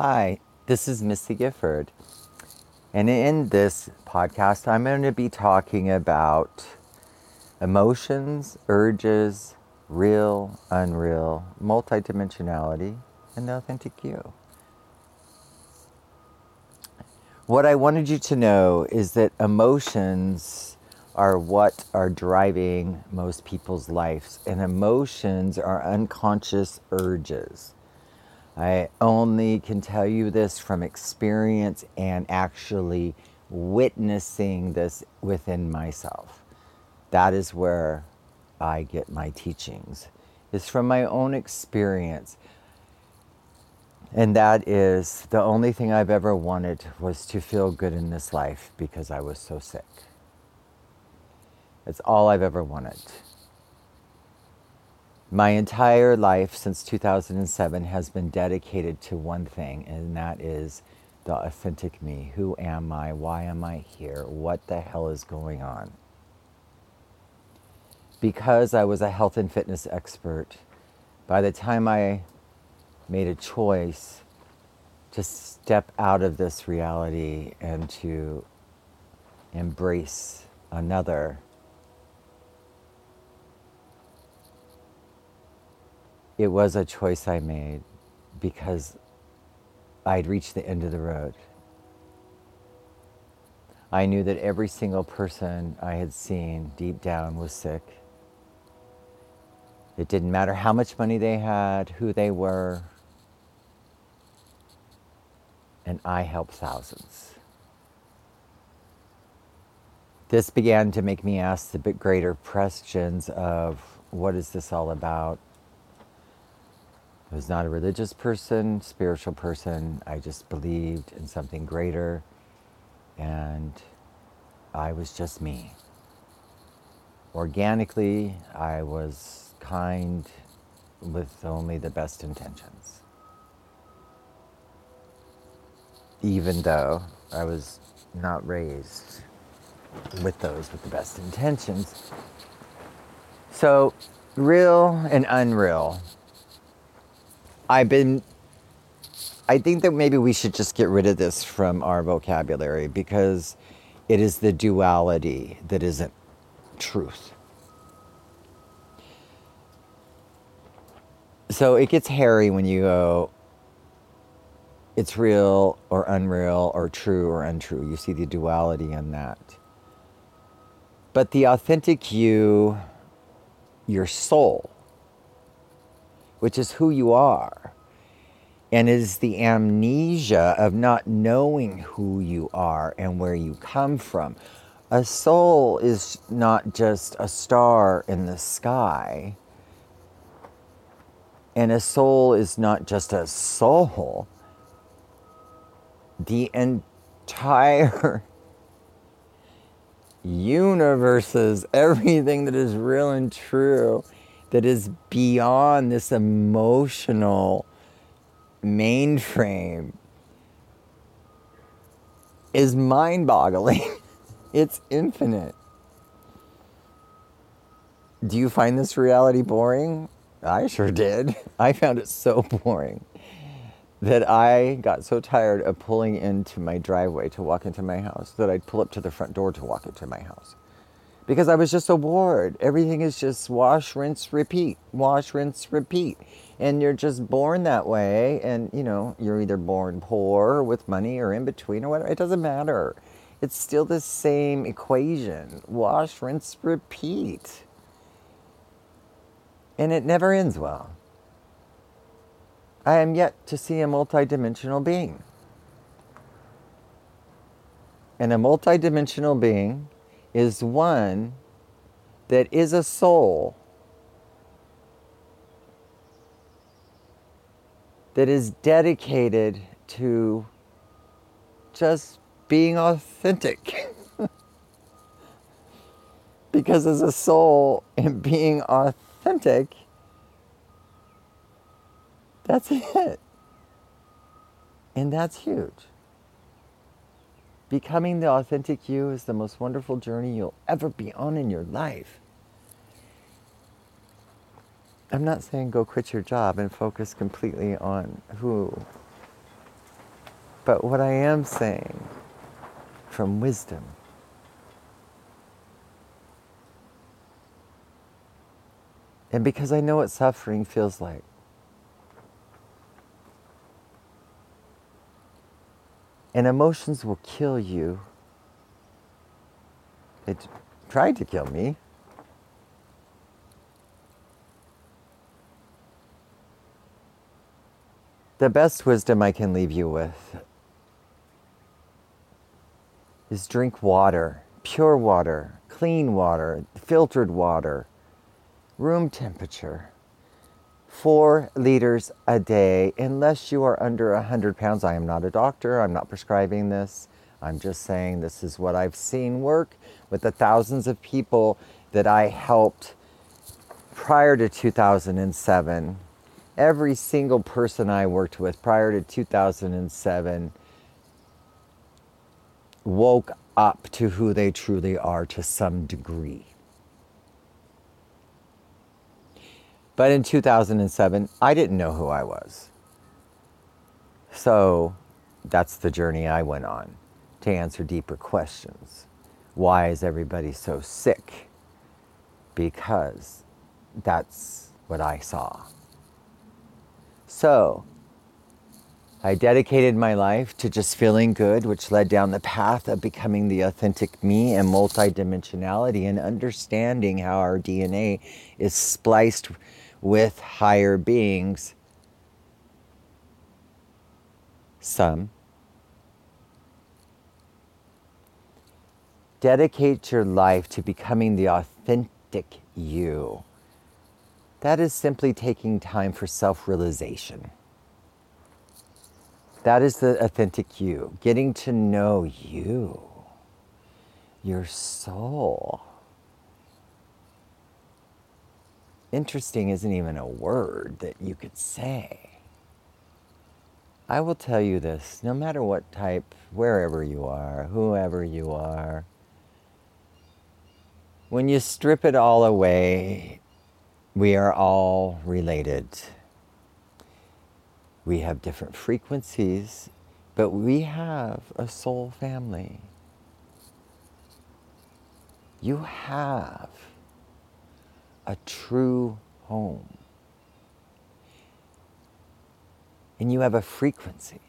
Hi, this is Missy Gifford. And in this podcast, I'm going to be talking about emotions, urges, real, unreal, multidimensionality, and the authentic you. What I wanted you to know is that emotions are what are driving most people's lives, and emotions are unconscious urges. I only can tell you this from experience and actually witnessing this within myself. That is where I get my teachings. It's from my own experience. And that is the only thing I've ever wanted was to feel good in this life because I was so sick. It's all I've ever wanted. My entire life since 2007 has been dedicated to one thing, and that is the authentic me. Who am I? Why am I here? What the hell is going on? Because I was a health and fitness expert, by the time I made a choice to step out of this reality and to embrace another it was a choice I made because I'd reached the end of the road. I knew that every single person I had seen deep down was sick. It didn't matter how much money they had, who they were, and I helped thousands. This began to make me ask the bit greater questions of what is this all about? I was not a religious person, spiritual person. I just believed in something greater. And I was just me. Organically, I was kind with only the best intentions. Even though I was not raised with those with the best intentions. So, real and unreal I've been. I think that maybe we should just get rid of this from our vocabulary because it is the duality that isn't truth. So it gets hairy when you go, it's real or unreal or true or untrue. You see the duality in that. But the authentic you, your soul, which is who you are. And it is the amnesia of not knowing who you are and where you come from. A soul is not just a star in the sky. And a soul is not just a soul. The entire universe is everything that is real and true that is beyond this emotional mainframe is mind boggling. it's infinite. Do you find this reality boring? I sure did. I found it so boring that I got so tired of pulling into my driveway to walk into my house that I'd pull up to the front door to walk into my house because I was just so bored. Everything is just wash, rinse, repeat, wash, rinse, repeat. And you're just born that way. And, you know, you're either born poor or with money or in between or whatever. It doesn't matter. It's still the same equation wash, rinse, repeat. And it never ends well. I am yet to see a multidimensional being. And a multidimensional being is one that is a soul that is dedicated to just being authentic. because as a soul and being authentic, that's it. And that's huge. Becoming the authentic you is the most wonderful journey you'll ever be on in your life. I'm not saying go quit your job and focus completely on who But what I am saying from wisdom and because I know what suffering feels like. And emotions will kill you. It tried to kill me. The best wisdom I can leave you with is drink water, pure water, clean water, filtered water, room temperature four liters a day unless you are under 100 pounds. I am not a doctor, I'm not prescribing this. I'm just saying this is what I've seen work with the thousands of people that I helped prior to 2007. Every single person I worked with prior to 2007 woke up to who they truly are to some degree. But in 2007, I didn't know who I was. So that's the journey I went on to answer deeper questions. Why is everybody so sick? Because that's what I saw. So I dedicated my life to just feeling good, which led down the path of becoming the authentic me and multidimensionality and understanding how our DNA is spliced with higher beings. Some. Dedicate your life to becoming the authentic you. That is simply taking time for self realization. That is the authentic you, getting to know you, your soul. Interesting isn't even a word that you could say. I will tell you this no matter what type, wherever you are, whoever you are, when you strip it all away, we are all related. We have different frequencies, but we have a soul family. You have a true home. And you have a frequency.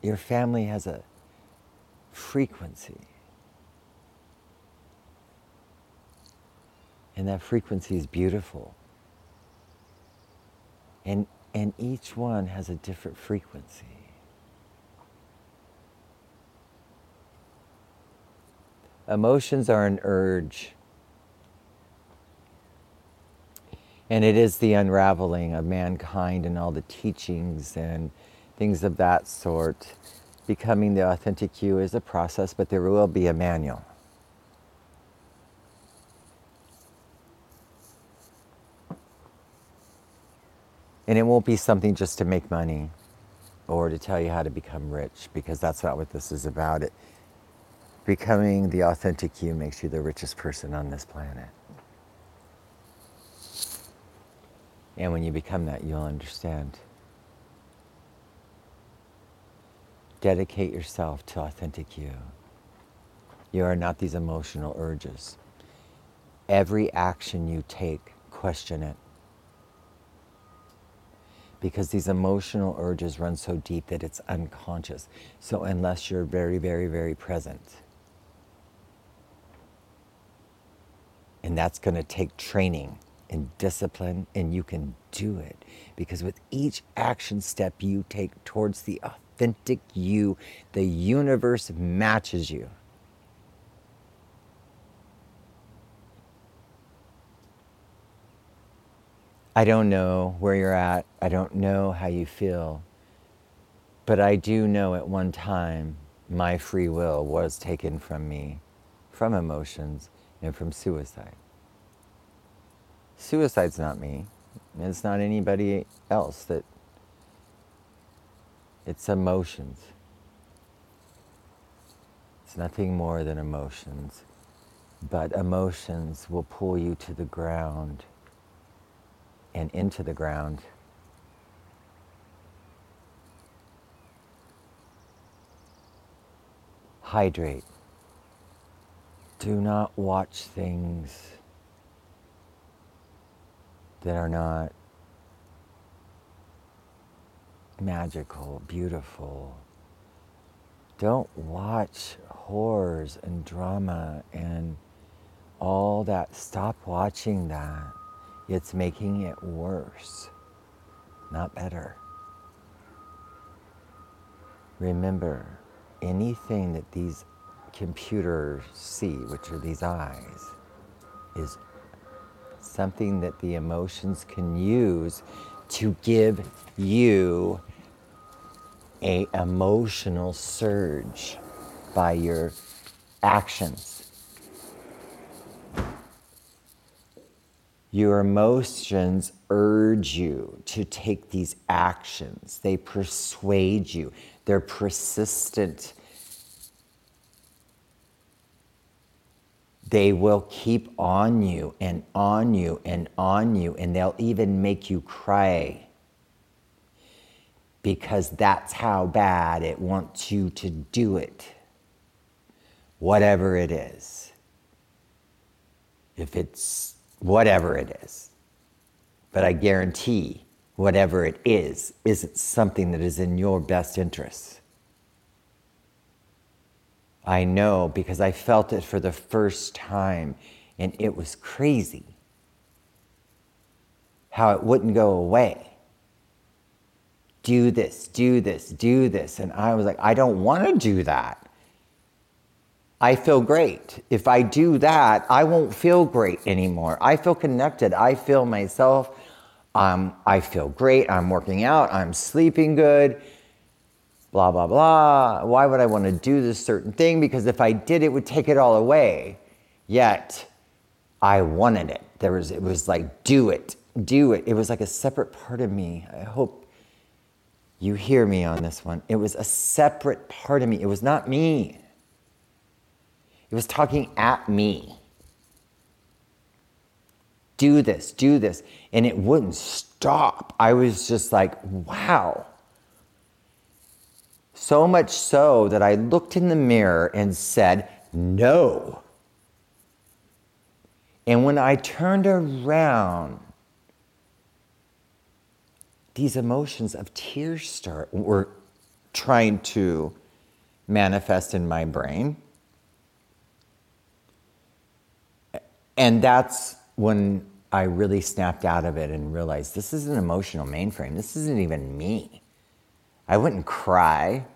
Your family has a frequency. And that frequency is beautiful. And, and each one has a different frequency. Emotions are an urge And it is the unraveling of mankind and all the teachings and things of that sort. Becoming the authentic you is a process, but there will be a manual. And it won't be something just to make money or to tell you how to become rich, because that's not what this is about. It becoming the authentic you makes you the richest person on this planet. And when you become that, you'll understand. Dedicate yourself to authentic you. You are not these emotional urges. Every action you take, question it. Because these emotional urges run so deep that it's unconscious. So, unless you're very, very, very present, and that's going to take training and discipline, and you can do it. Because with each action step you take towards the authentic you, the universe matches you. I don't know where you're at. I don't know how you feel. But I do know at one time my free will was taken from me, from emotions, and from suicide. Suicide's not me. It's not anybody else that it's emotions. It's nothing more than emotions. But emotions will pull you to the ground and into the ground. hydrate. Do not watch things that are not magical, beautiful. Don't watch horrors and drama and all that. Stop watching that. It's making it worse, not better. Remember, anything that these computers see, which are these eyes, is something that the emotions can use to give you a emotional surge by your actions. Your emotions urge you to take these actions. They persuade you. They're persistent. They will keep on you and on you and on you, and they'll even make you cry because that's how bad it wants you to do it, whatever it is. If it's whatever it is. But I guarantee whatever it is isn't something that is in your best interest. I know because I felt it for the first time and it was crazy how it wouldn't go away do this, do this, do this. And I was like, I don't want to do that. I feel great. If I do that, I won't feel great anymore. I feel connected. I feel myself. Um, I feel great. I'm working out. I'm sleeping good. Blah, blah, blah. Why would I want to do this certain thing? Because if I did, it would take it all away. Yet, I wanted it. There was, it was like, do it, do it. It was like a separate part of me. I hope you hear me on this one. It was a separate part of me. It was not me. It was talking at me. Do this, do this. And it wouldn't stop. I was just like, wow. So much so that I looked in the mirror and said, no. And when I turned around, these emotions of tears start were trying to manifest in my brain. And that's when I really snapped out of it and realized this is an emotional mainframe. This isn't even me. I wouldn't cry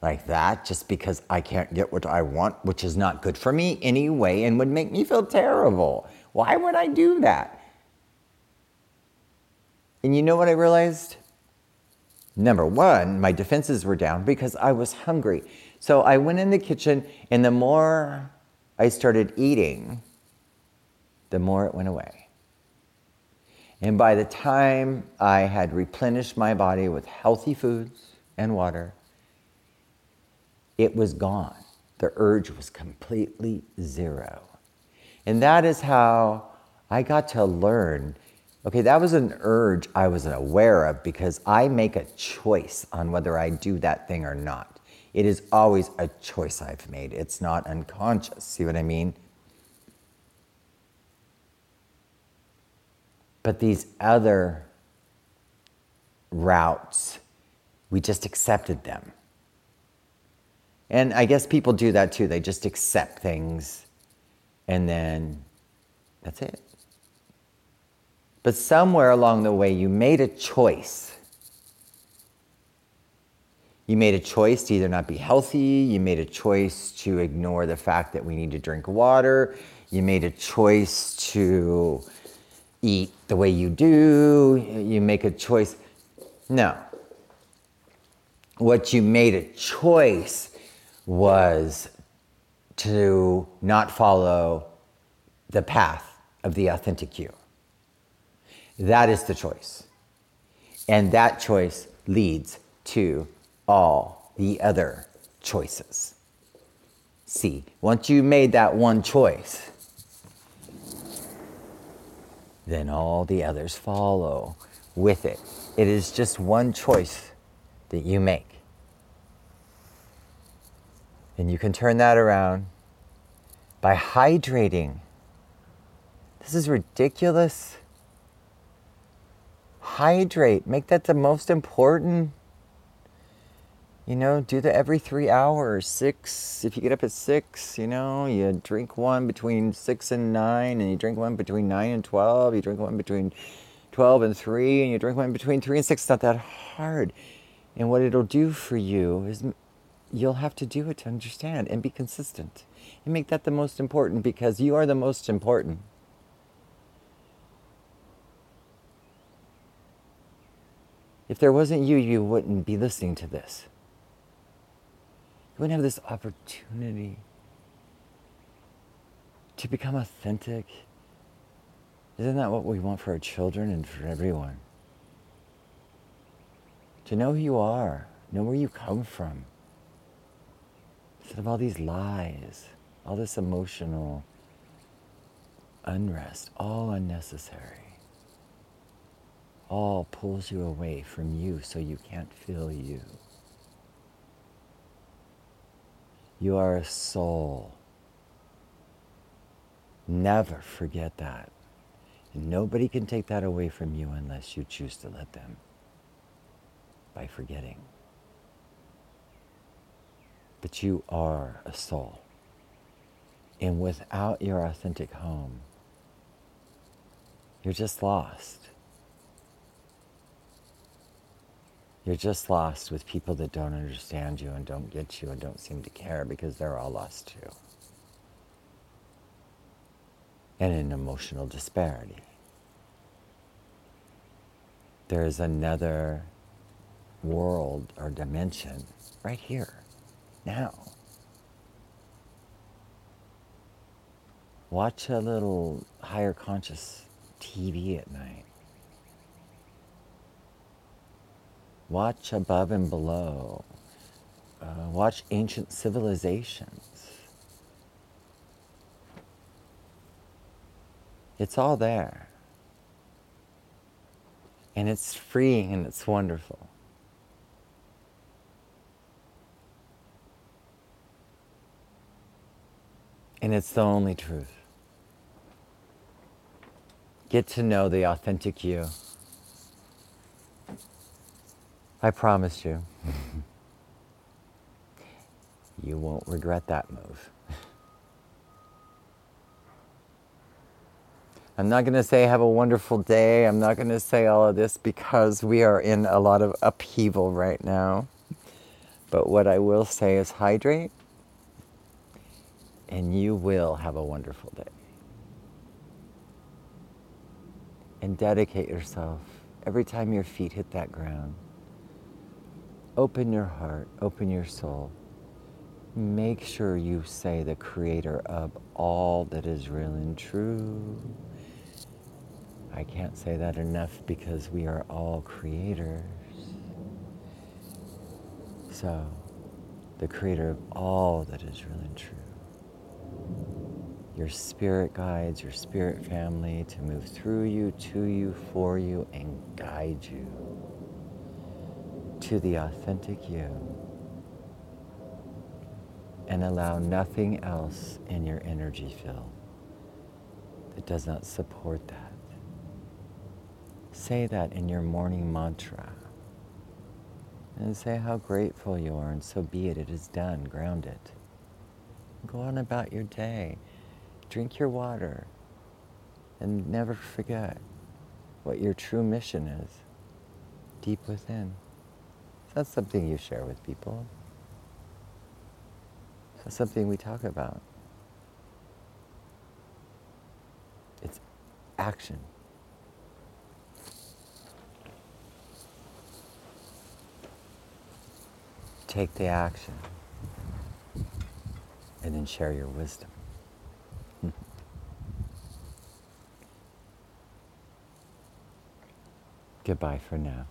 like that just because I can't get what I want, which is not good for me anyway and would make me feel terrible. Why would I do that? And you know what I realized? Number one, my defenses were down because I was hungry. So I went in the kitchen, and the more I started eating, the more it went away. And by the time I had replenished my body with healthy foods and water, it was gone. The urge was completely zero. And that is how I got to learn Okay, that was an urge I was aware of because I make a choice on whether I do that thing or not. It is always a choice I've made. It's not unconscious. See what I mean? But these other routes, we just accepted them. And I guess people do that too. They just accept things and then that's it. But somewhere along the way, you made a choice. You made a choice to either not be healthy, you made a choice to ignore the fact that we need to drink water, you made a choice to eat the way you do, you make a choice. No. What you made a choice was to not follow the path of the authentic you. That is the choice. And that choice leads to all the other choices. See, once you made that one choice, then all the others follow with it. It is just one choice that you make. And you can turn that around by hydrating. This is ridiculous. Hydrate. Make that the most important. You know, do that every three hours. Six, if you get up at six, you know, you drink one between six and nine, and you drink one between nine and 12. You drink one between 12 and three, and you drink one between three and six. It's not that hard. And what it'll do for you is you'll have to do it to understand and be consistent and make that the most important because you are the most important. If there wasn't you, you wouldn't be listening to this. You wouldn't have this opportunity to become authentic. Isn't that what we want for our children and for everyone? To know who you are, know where you come from. Instead of all these lies, all this emotional unrest, all unnecessary, all pulls you away from you so you can't feel you. You are a soul. Never forget that. And nobody can take that away from you unless you choose to let them by forgetting. But you are a soul. And without your authentic home, you're just lost. You're just lost with people that don't understand you and don't get you and don't seem to care because they're all lost too. And in emotional disparity. There is another world or dimension right here, now. Watch a little higher conscious TV at night. Watch above and below. Uh, watch ancient civilizations. It's all there. And it's freeing and it's wonderful. And it's the only truth. Get to know the authentic you. I promise you, you won't regret that move. I'm not going to say have a wonderful day. I'm not going to say all of this because we are in a lot of upheaval right now. But what I will say is hydrate, and you will have a wonderful day. And dedicate yourself every time your feet hit that ground. Open your heart, open your soul. Make sure you say the creator of all that is real and true. I can't say that enough because we are all creators. So, the creator of all that is real and true your spirit guides, your spirit family to move through you, to you, for you, and guide you to the authentic you. And allow nothing else in your energy field that does not support that. Say that in your morning mantra. And say how grateful you are, and so be it. It is done. Ground it. Go on about your day drink your water and never forget what your true mission is deep within. That's something you share with people. That's something we talk about. It's action. Take the action and then share your wisdom. Goodbye for now.